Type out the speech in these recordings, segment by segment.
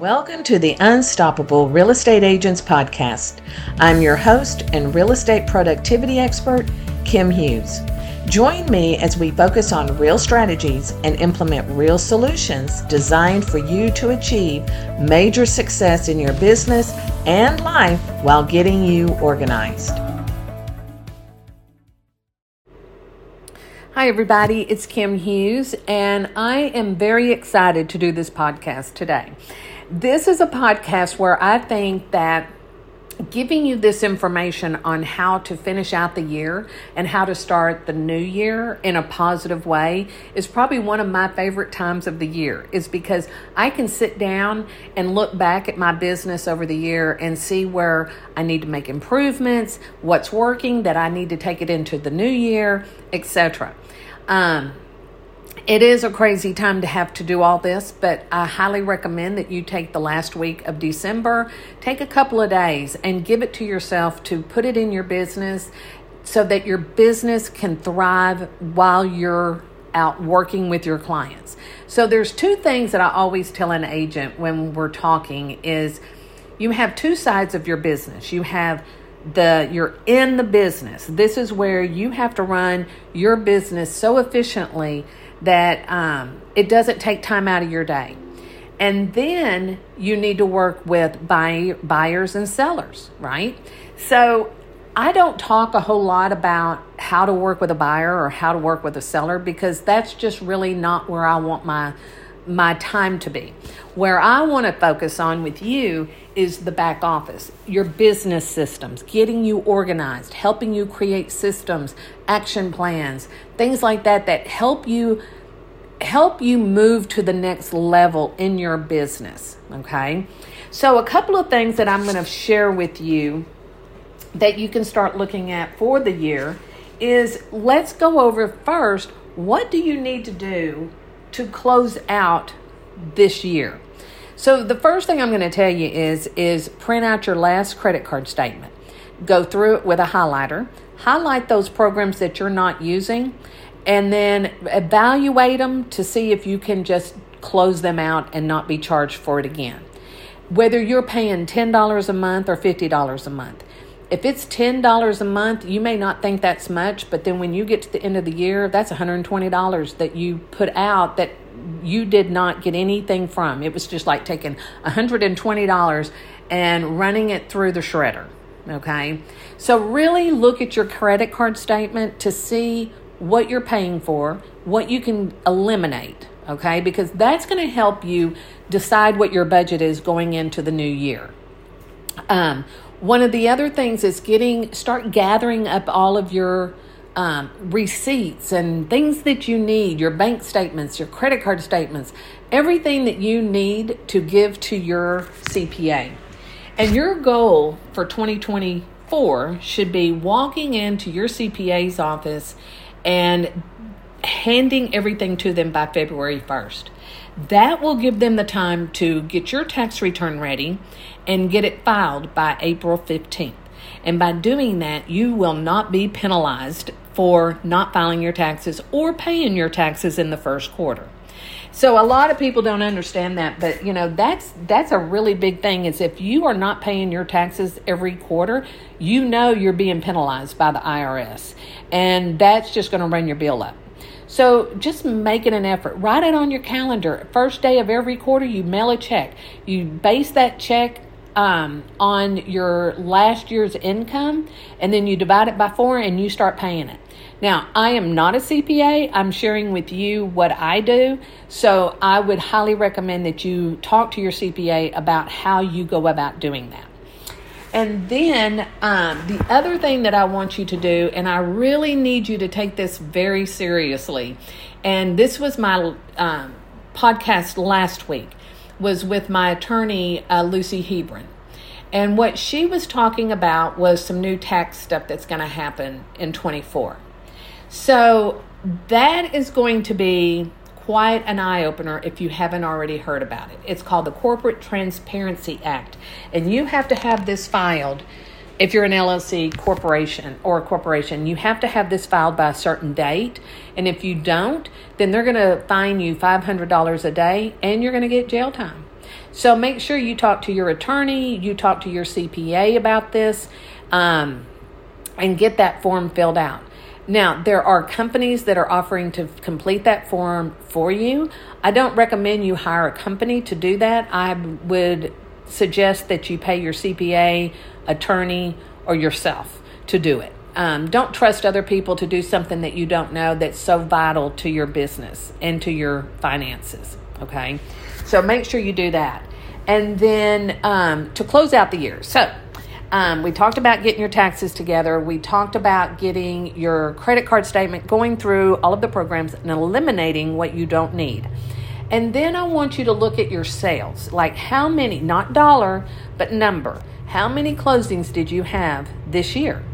Welcome to the Unstoppable Real Estate Agents Podcast. I'm your host and real estate productivity expert, Kim Hughes. Join me as we focus on real strategies and implement real solutions designed for you to achieve major success in your business and life while getting you organized. Hi, everybody. It's Kim Hughes, and I am very excited to do this podcast today. This is a podcast where I think that giving you this information on how to finish out the year and how to start the new year in a positive way is probably one of my favorite times of the year is because I can sit down and look back at my business over the year and see where I need to make improvements, what's working that I need to take it into the new year, etc. Um, it is a crazy time to have to do all this, but I highly recommend that you take the last week of December, take a couple of days, and give it to yourself to put it in your business so that your business can thrive while you're out working with your clients. So there's two things that I always tell an agent when we're talking is you have two sides of your business. You have the you're in the business. This is where you have to run your business so efficiently that um, it doesn't take time out of your day. And then you need to work with buy, buyers and sellers, right? So I don't talk a whole lot about how to work with a buyer or how to work with a seller because that's just really not where I want my my time to be. Where I want to focus on with you is the back office, your business systems, getting you organized, helping you create systems, action plans, things like that that help you help you move to the next level in your business, okay? So a couple of things that I'm going to share with you that you can start looking at for the year is let's go over first what do you need to do to close out this year. So the first thing I'm going to tell you is is print out your last credit card statement. Go through it with a highlighter. Highlight those programs that you're not using and then evaluate them to see if you can just close them out and not be charged for it again. Whether you're paying $10 a month or $50 a month. If it's $10 a month, you may not think that's much, but then when you get to the end of the year, that's $120 that you put out that you did not get anything from. It was just like taking $120 and running it through the shredder. Okay. So, really look at your credit card statement to see what you're paying for, what you can eliminate. Okay. Because that's going to help you decide what your budget is going into the new year. Um, one of the other things is getting, start gathering up all of your um, receipts and things that you need, your bank statements, your credit card statements, everything that you need to give to your CPA. And your goal for 2024 should be walking into your CPA's office and handing everything to them by February 1st. That will give them the time to get your tax return ready and get it filed by April 15th. And by doing that, you will not be penalized for not filing your taxes or paying your taxes in the first quarter. So a lot of people don't understand that, but you know, that's that's a really big thing is if you are not paying your taxes every quarter, you know you're being penalized by the IRS. And that's just going to run your bill up. So just make it an effort. Write it on your calendar. First day of every quarter, you mail a check. You base that check um, on your last year's income, and then you divide it by four and you start paying it. Now, I am not a CPA. I'm sharing with you what I do. So I would highly recommend that you talk to your CPA about how you go about doing that. And then um, the other thing that I want you to do, and I really need you to take this very seriously, and this was my um, podcast last week, was with my attorney, uh, Lucy Hebron. And what she was talking about was some new tax stuff that's going to happen in 24. So that is going to be quite an eye opener if you haven't already heard about it. It's called the Corporate Transparency Act, and you have to have this filed. If you're an LLC corporation or a corporation, you have to have this filed by a certain date. And if you don't, then they're going to fine you $500 a day and you're going to get jail time. So make sure you talk to your attorney, you talk to your CPA about this, um, and get that form filled out. Now, there are companies that are offering to complete that form for you. I don't recommend you hire a company to do that. I would suggest that you pay your CPA, attorney, or yourself to do it. Um, don't trust other people to do something that you don't know that's so vital to your business and to your finances. Okay, so make sure you do that. And then um, to close out the year, so um, we talked about getting your taxes together. We talked about getting your credit card statement, going through all of the programs and eliminating what you don't need. And then I want you to look at your sales like how many, not dollar, but number. How many closings did you have this year?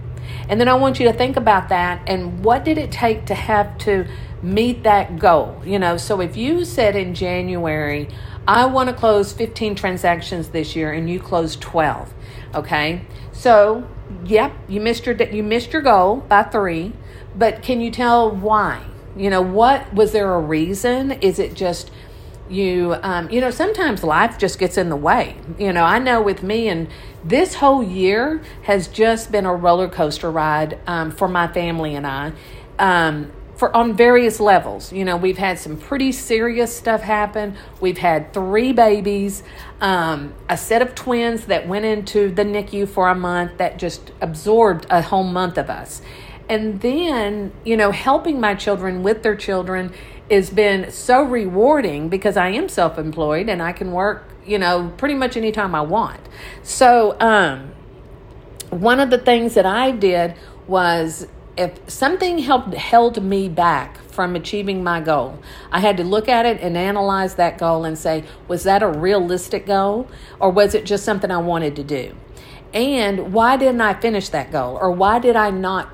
And then I want you to think about that and what did it take to have to meet that goal? You know, so if you said in January, I want to close 15 transactions this year and you closed 12 Okay, so yep, you missed your you missed your goal by three, but can you tell why? You know, what was there a reason? Is it just you? Um, you know, sometimes life just gets in the way. You know, I know with me and this whole year has just been a roller coaster ride um, for my family and I. Um, for on various levels. You know, we've had some pretty serious stuff happen. We've had three babies, um, a set of twins that went into the NICU for a month that just absorbed a whole month of us. And then, you know, helping my children with their children has been so rewarding because I am self employed and I can work, you know, pretty much anytime I want. So, um, one of the things that I did was if something helped held me back from achieving my goal, I had to look at it and analyze that goal and say, was that a realistic goal or was it just something I wanted to do? And why didn't I finish that goal or why did I not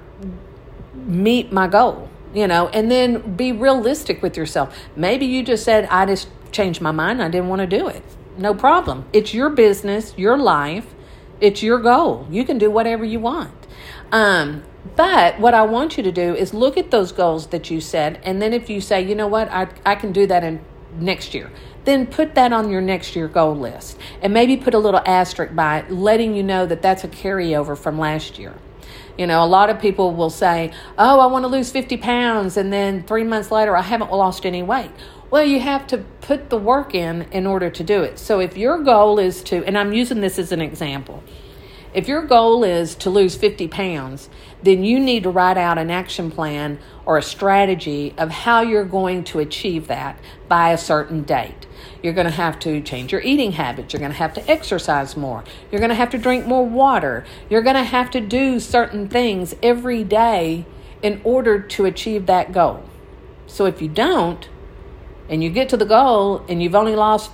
meet my goal? You know, and then be realistic with yourself. Maybe you just said, I just changed my mind. I didn't want to do it. No problem. It's your business, your life. It's your goal. You can do whatever you want. Um, but what I want you to do is look at those goals that you set, and then if you say, you know what, I, I can do that in next year, then put that on your next year goal list. And maybe put a little asterisk by it, letting you know that that's a carryover from last year. You know, a lot of people will say, oh, I want to lose 50 pounds, and then three months later, I haven't lost any weight. Well, you have to put the work in in order to do it. So if your goal is to, and I'm using this as an example, if your goal is to lose 50 pounds, then you need to write out an action plan or a strategy of how you're going to achieve that by a certain date. You're going to have to change your eating habits. You're going to have to exercise more. You're going to have to drink more water. You're going to have to do certain things every day in order to achieve that goal. So if you don't, and you get to the goal and you've only lost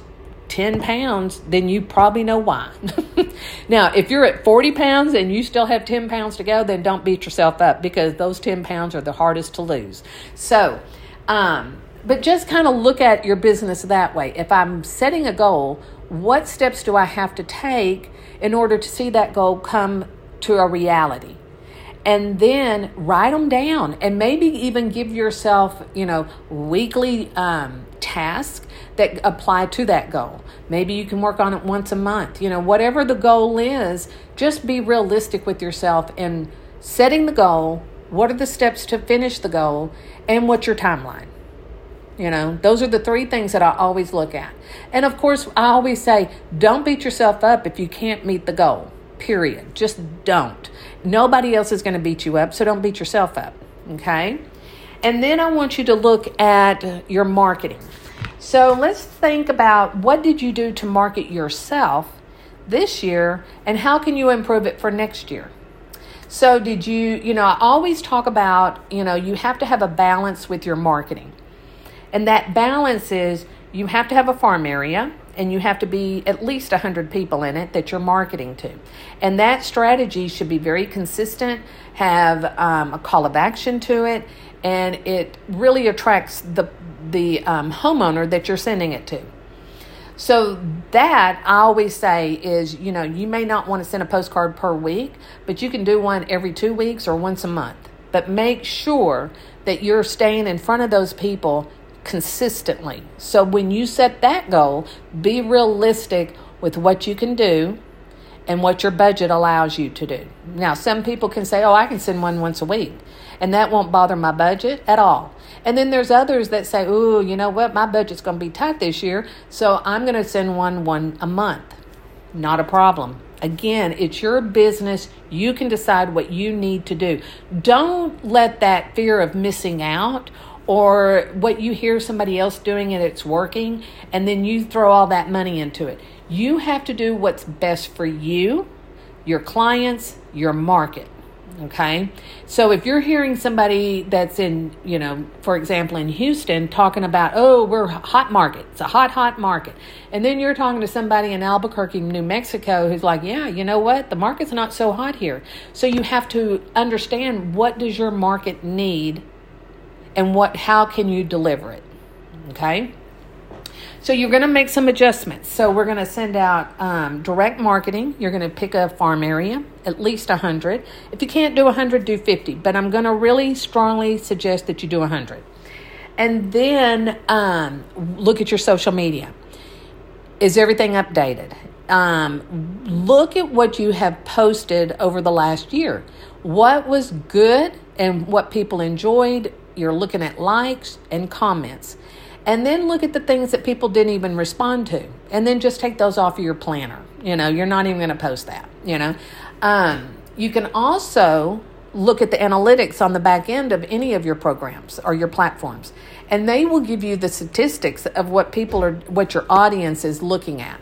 10 pounds, then you probably know why. now, if you're at 40 pounds and you still have 10 pounds to go, then don't beat yourself up because those 10 pounds are the hardest to lose. So, um, but just kind of look at your business that way. If I'm setting a goal, what steps do I have to take in order to see that goal come to a reality? and then write them down and maybe even give yourself you know weekly um, tasks that apply to that goal maybe you can work on it once a month you know whatever the goal is just be realistic with yourself in setting the goal what are the steps to finish the goal and what's your timeline you know, those are the three things that I always look at. And of course, I always say don't beat yourself up if you can't meet the goal, period. Just don't. Nobody else is going to beat you up, so don't beat yourself up. Okay? And then I want you to look at your marketing. So let's think about what did you do to market yourself this year and how can you improve it for next year? So did you, you know, I always talk about, you know, you have to have a balance with your marketing. And that balance is you have to have a farm area and you have to be at least 100 people in it that you're marketing to. And that strategy should be very consistent, have um, a call of action to it, and it really attracts the, the um, homeowner that you're sending it to. So that I always say is, you know, you may not want to send a postcard per week, but you can do one every two weeks or once a month. But make sure that you're staying in front of those people consistently. So when you set that goal, be realistic with what you can do and what your budget allows you to do. Now, some people can say, oh, I can send one once a week, and that won't bother my budget at all. And then there's others that say, oh, you know what, my budget's going to be tight this year, so I'm going to send one one a month. Not a problem. Again, it's your business. You can decide what you need to do. Don't let that fear of missing out or what you hear somebody else doing and it's working, and then you throw all that money into it. You have to do what's best for you, your clients, your market. Okay. So if you're hearing somebody that's in, you know, for example, in Houston talking about, oh, we're hot market, it's a hot, hot market. And then you're talking to somebody in Albuquerque, New Mexico, who's like, yeah, you know what? The market's not so hot here. So you have to understand what does your market need and what how can you deliver it okay so you're going to make some adjustments. So we're going to send out um, direct marketing. You're going to pick a farm area at least 100 if you can't do 100 do 50 but i'm going to really strongly suggest that you do 100 and then um, look at your social media. Is everything updated? Um, look at what you have posted over the last year. What was good and what people enjoyed? You're looking at likes and comments. And then look at the things that people didn't even respond to. And then just take those off of your planner. You know, you're not even going to post that, you know. Um, you can also look at the analytics on the back end of any of your programs or your platforms and they will give you the statistics of what people are what your audience is looking at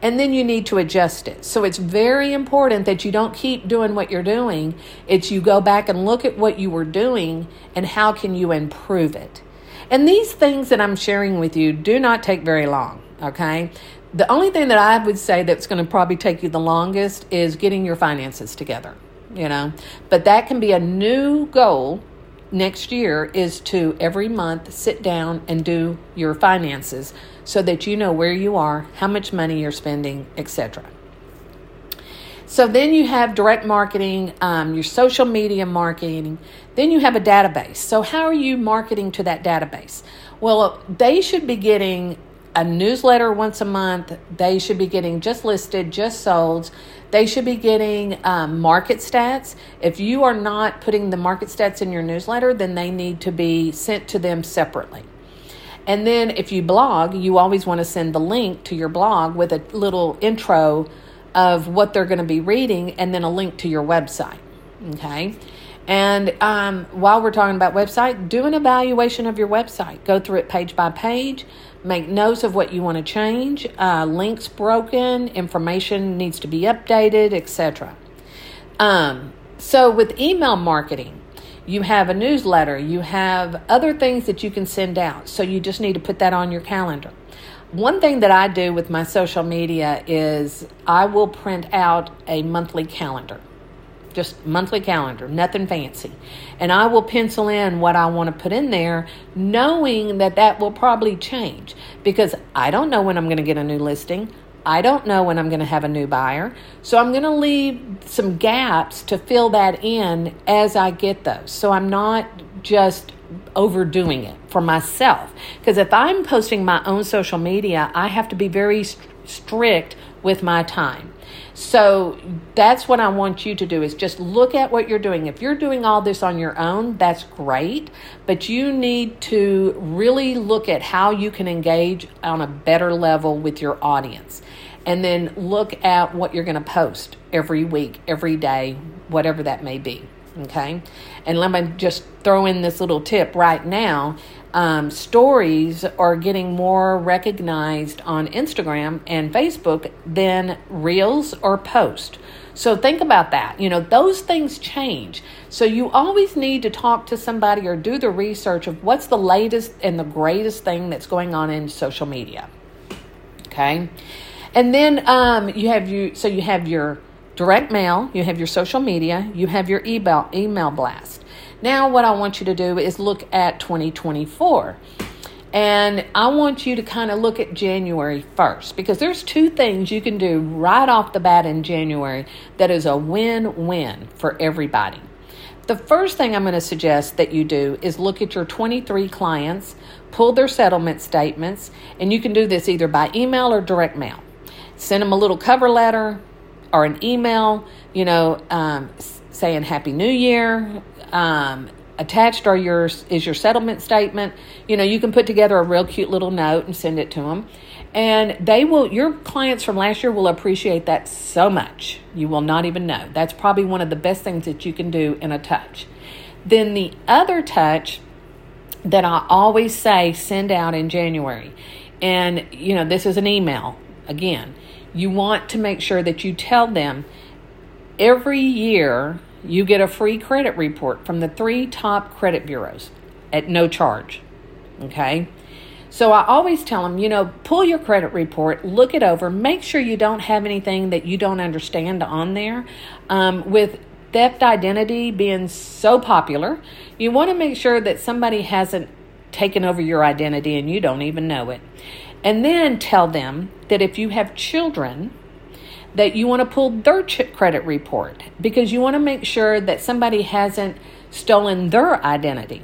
and then you need to adjust it. So it's very important that you don't keep doing what you're doing. It's you go back and look at what you were doing and how can you improve it. And these things that I'm sharing with you do not take very long, okay? The only thing that I would say that's going to probably take you the longest is getting your finances together, you know. But that can be a new goal next year is to every month sit down and do your finances so that you know where you are, how much money you're spending, etc. So then you have direct marketing, um, your social media marketing. Then you have a database. So how are you marketing to that database? Well, they should be getting a newsletter once a month. They should be getting just listed, just sold. They should be getting um, market stats. If you are not putting the market stats in your newsletter, then they need to be sent to them separately. And then if you blog, you always want to send the link to your blog with a little intro of what they're going to be reading and then a link to your website. Okay. And um, while we're talking about website, do an evaluation of your website. Go through it page by page Make notes of what you want to change. Uh, links broken, information needs to be updated, etc. Um, so with email marketing, you have a newsletter, you have other things that you can send out. So you just need to put that on your calendar. One thing that I do with my social media is I will print out a monthly calendar just monthly calendar, nothing fancy. And I will pencil in what I want to put in there, knowing that that will probably change because I don't know when I'm going to get a new listing. I don't know when I'm going to have a new buyer. So I'm going to leave some gaps to fill that in as I get those. So I'm not just overdoing it for myself. Because if I'm posting my own social media, I have to be very strict with my time. So that's what I want you to do is just look at what you're doing. If you're doing all this on your own, that's great, but you need to really look at how you can engage on a better level with your audience. And then look at what you're going to post every week, every day, whatever that may be. Okay. And let me just throw in this little tip right now um, stories are getting more recognized on Instagram and Facebook than reels or post. So think about that. You know, those things change. So you always need to talk to somebody or do the research of what's the latest and the greatest thing that's going on in social media. Okay. And then um, you have you so you have your direct mail, you have your social media, you have your email email blast. Now, what I want you to do is look at 2024. And I want you to kind of look at January 1st because there's two things you can do right off the bat in January that is a win win for everybody. The first thing I'm going to suggest that you do is look at your 23 clients, pull their settlement statements, and you can do this either by email or direct mail. Send them a little cover letter or an email, you know, um, saying Happy New Year. Um, attached are your is your settlement statement. You know, you can put together a real cute little note and send it to them. And they will your clients from last year will appreciate that so much. You will not even know. That's probably one of the best things that you can do in a touch. Then the other touch that I always say send out in January. And you know, this is an email again. You want to make sure that you tell them every year you get a free credit report from the three top credit bureaus at no charge. Okay? So I always tell them, you know, pull your credit report, look it over, make sure you don't have anything that you don't understand on there. Um, with theft identity being so popular, you want to make sure that somebody hasn't taken over your identity and you don't even know it. And then tell them that if you have children, that you want to pull their credit report because you want to make sure that somebody hasn't stolen their identity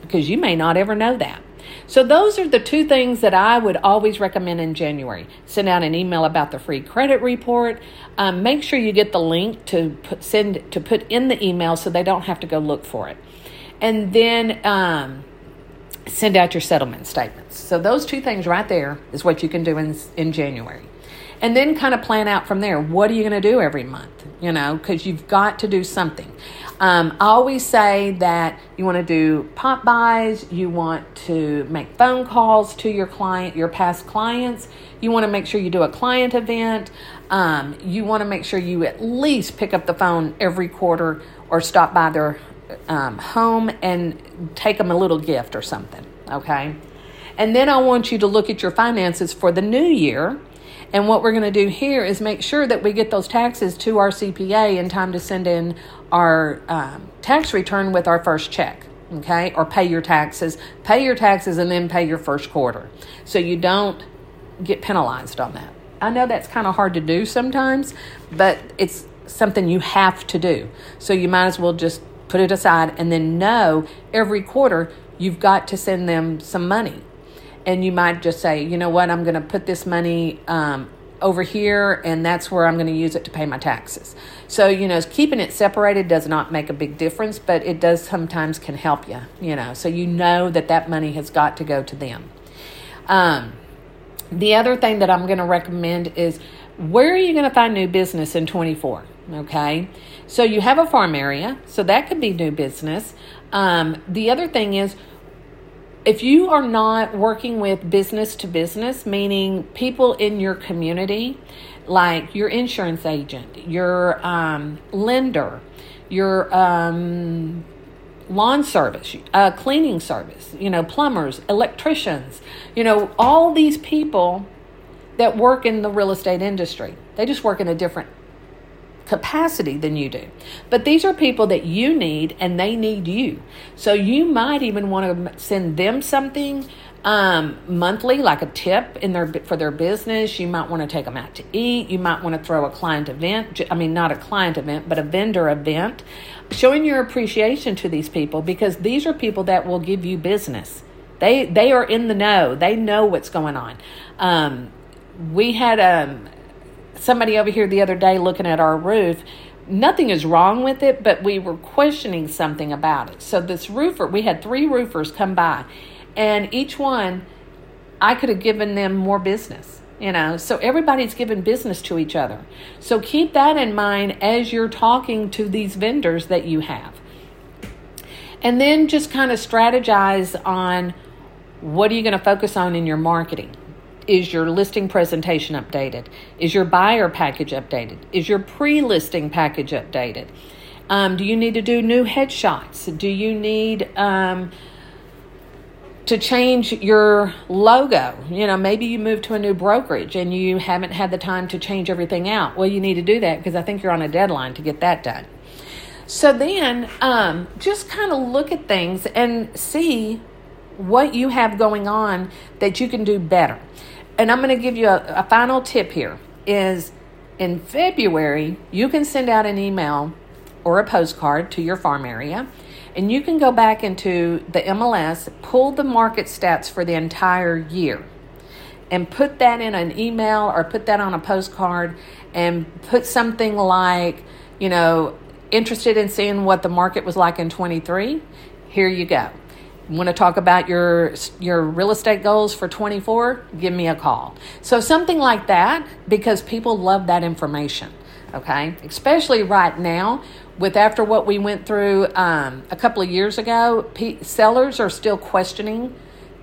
because you may not ever know that. So, those are the two things that I would always recommend in January. Send out an email about the free credit report. Um, make sure you get the link to put, send to put in the email so they don't have to go look for it. And then um, send out your settlement statements. So, those two things right there is what you can do in, in January and then kind of plan out from there. What are you going to do every month? You know, because you've got to do something. Um, I always say that you want to do pop-bys, you want to make phone calls to your client, your past clients. You want to make sure you do a client event. Um, you want to make sure you at least pick up the phone every quarter or stop by their um, home and take them a little gift or something. Okay. And then I want you to look at your finances for the new year and what we're going to do here is make sure that we get those taxes to our CPA in time to send in our um, tax return with our first check. Okay, or pay your taxes, pay your taxes, and then pay your first quarter. So you don't get penalized on that. I know that's kind of hard to do sometimes, but it's something you have to do. So you might as well just put it aside and then know every quarter you've got to send them some money and you might just say, you know what, I'm going to put this money um, over here, and that's where I'm going to use it to pay my taxes. So, you know, keeping it separated does not make a big difference, but it does sometimes can help you, you know, so you know that that money has got to go to them. Um, the other thing that I'm going to recommend is where are you going to find new business in 24? Okay, so you have a farm area, so that could be new business. Um, the other thing is, if you are not working with business to business, meaning people in your community, like your insurance agent, your um, lender, your um, lawn service, uh, cleaning service, you know, plumbers, electricians, you know, all these people that work in the real estate industry, they just work in a different capacity than you do. But these are people that you need and they need you. So you might even want to send them something um, monthly, like a tip in their for their business. You might want to take them out to eat. You might want to throw a client event. I mean, not a client event, but a vendor event, showing your appreciation to these people because these are people that will give you business. They they are in the know. They know what's going on. Um, we had um, somebody over here the other day looking at our roof. Nothing is wrong with it, but we were questioning something about it. So, this roofer, we had three roofers come by, and each one, I could have given them more business you know so everybody's giving business to each other so keep that in mind as you're talking to these vendors that you have and then just kind of strategize on what are you going to focus on in your marketing is your listing presentation updated? Is your buyer package updated? Is your pre listing package updated? Um, do you need to do new headshots? Do you need um, to change your logo? You know, maybe you moved to a new brokerage and you haven't had the time to change everything out. Well, you need to do that because I think you're on a deadline to get that done. So then um, just kind of look at things and see what you have going on that you can do better and I'm going to give you a, a final tip here is in February, you can send out an email or a postcard to your farm area. And you can go back into the MLS, pull the market stats for the entire year, and put that in an email or put that on a postcard and put something like, you know, interested in seeing what the market was like in 23. Here you go. Want to talk about your your real estate goals for 24? Give me a call. So something like that because people love that information. Okay, especially right now with after what we went through um, a couple of years ago, sellers are still questioning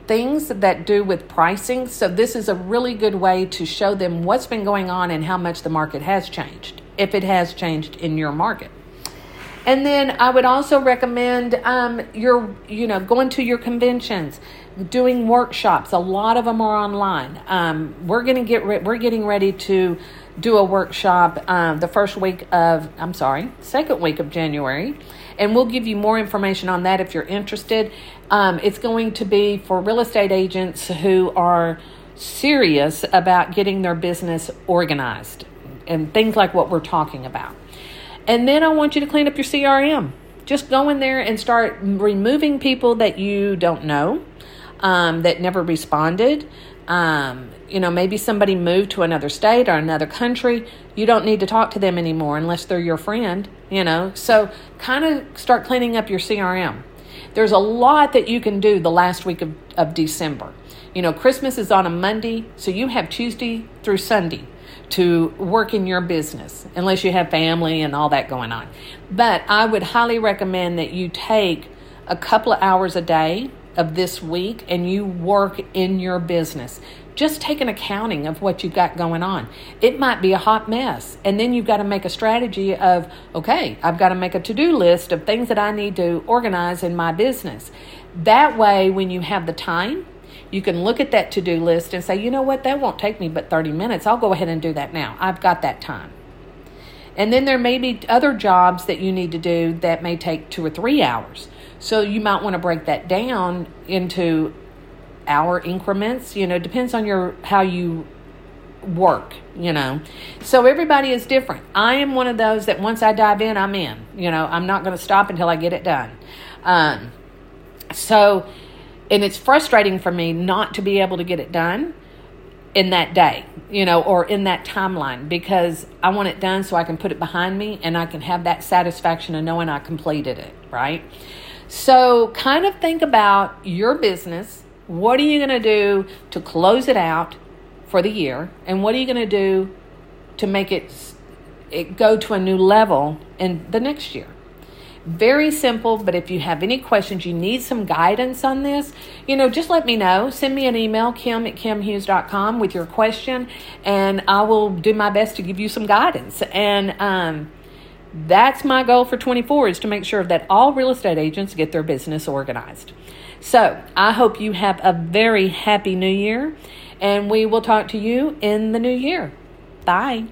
things that do with pricing. So this is a really good way to show them what's been going on and how much the market has changed, if it has changed in your market. And then I would also recommend um, your, you know, going to your conventions, doing workshops. A lot of them are online. Um, we're gonna get re- we're getting ready to do a workshop um, the first week of, I'm sorry, second week of January. And we'll give you more information on that if you're interested. Um, it's going to be for real estate agents who are serious about getting their business organized and things like what we're talking about. And then I want you to clean up your CRM. Just go in there and start removing people that you don't know, um, that never responded. Um, you know, maybe somebody moved to another state or another country, you don't need to talk to them anymore unless they're your friend, you know. So kind of start cleaning up your CRM. There's a lot that you can do the last week of, of December. You know, Christmas is on a Monday, so you have Tuesday through Sunday to work in your business, unless you have family and all that going on. But I would highly recommend that you take a couple of hours a day of this week and you work in your business just take an accounting of what you've got going on. It might be a hot mess. And then you've got to make a strategy of, okay, I've got to make a to do list of things that I need to organize in my business. That way, when you have the time, you can look at that to do list and say, you know what, that won't take me but 30 minutes. I'll go ahead and do that now. I've got that time. And then there may be other jobs that you need to do that may take two or three hours. So you might want to break that down into hour increments. You know, depends on your how you work, you know. So everybody is different. I am one of those that once I dive in, I'm in. You know, I'm not going to stop until I get it done. Um, so, and it's frustrating for me not to be able to get it done in that day, you know, or in that timeline because I want it done so I can put it behind me and I can have that satisfaction of knowing I completed it, right? So, kind of think about your business what are you going to do to close it out for the year? And what are you going to do to make it, it go to a new level in the next year? Very simple, but if you have any questions, you need some guidance on this, you know, just let me know. Send me an email, kim at kimhughes.com, with your question, and I will do my best to give you some guidance. And um, that's my goal for 24 is to make sure that all real estate agents get their business organized. So I hope you have a very happy new year, and we will talk to you in the new year. Bye.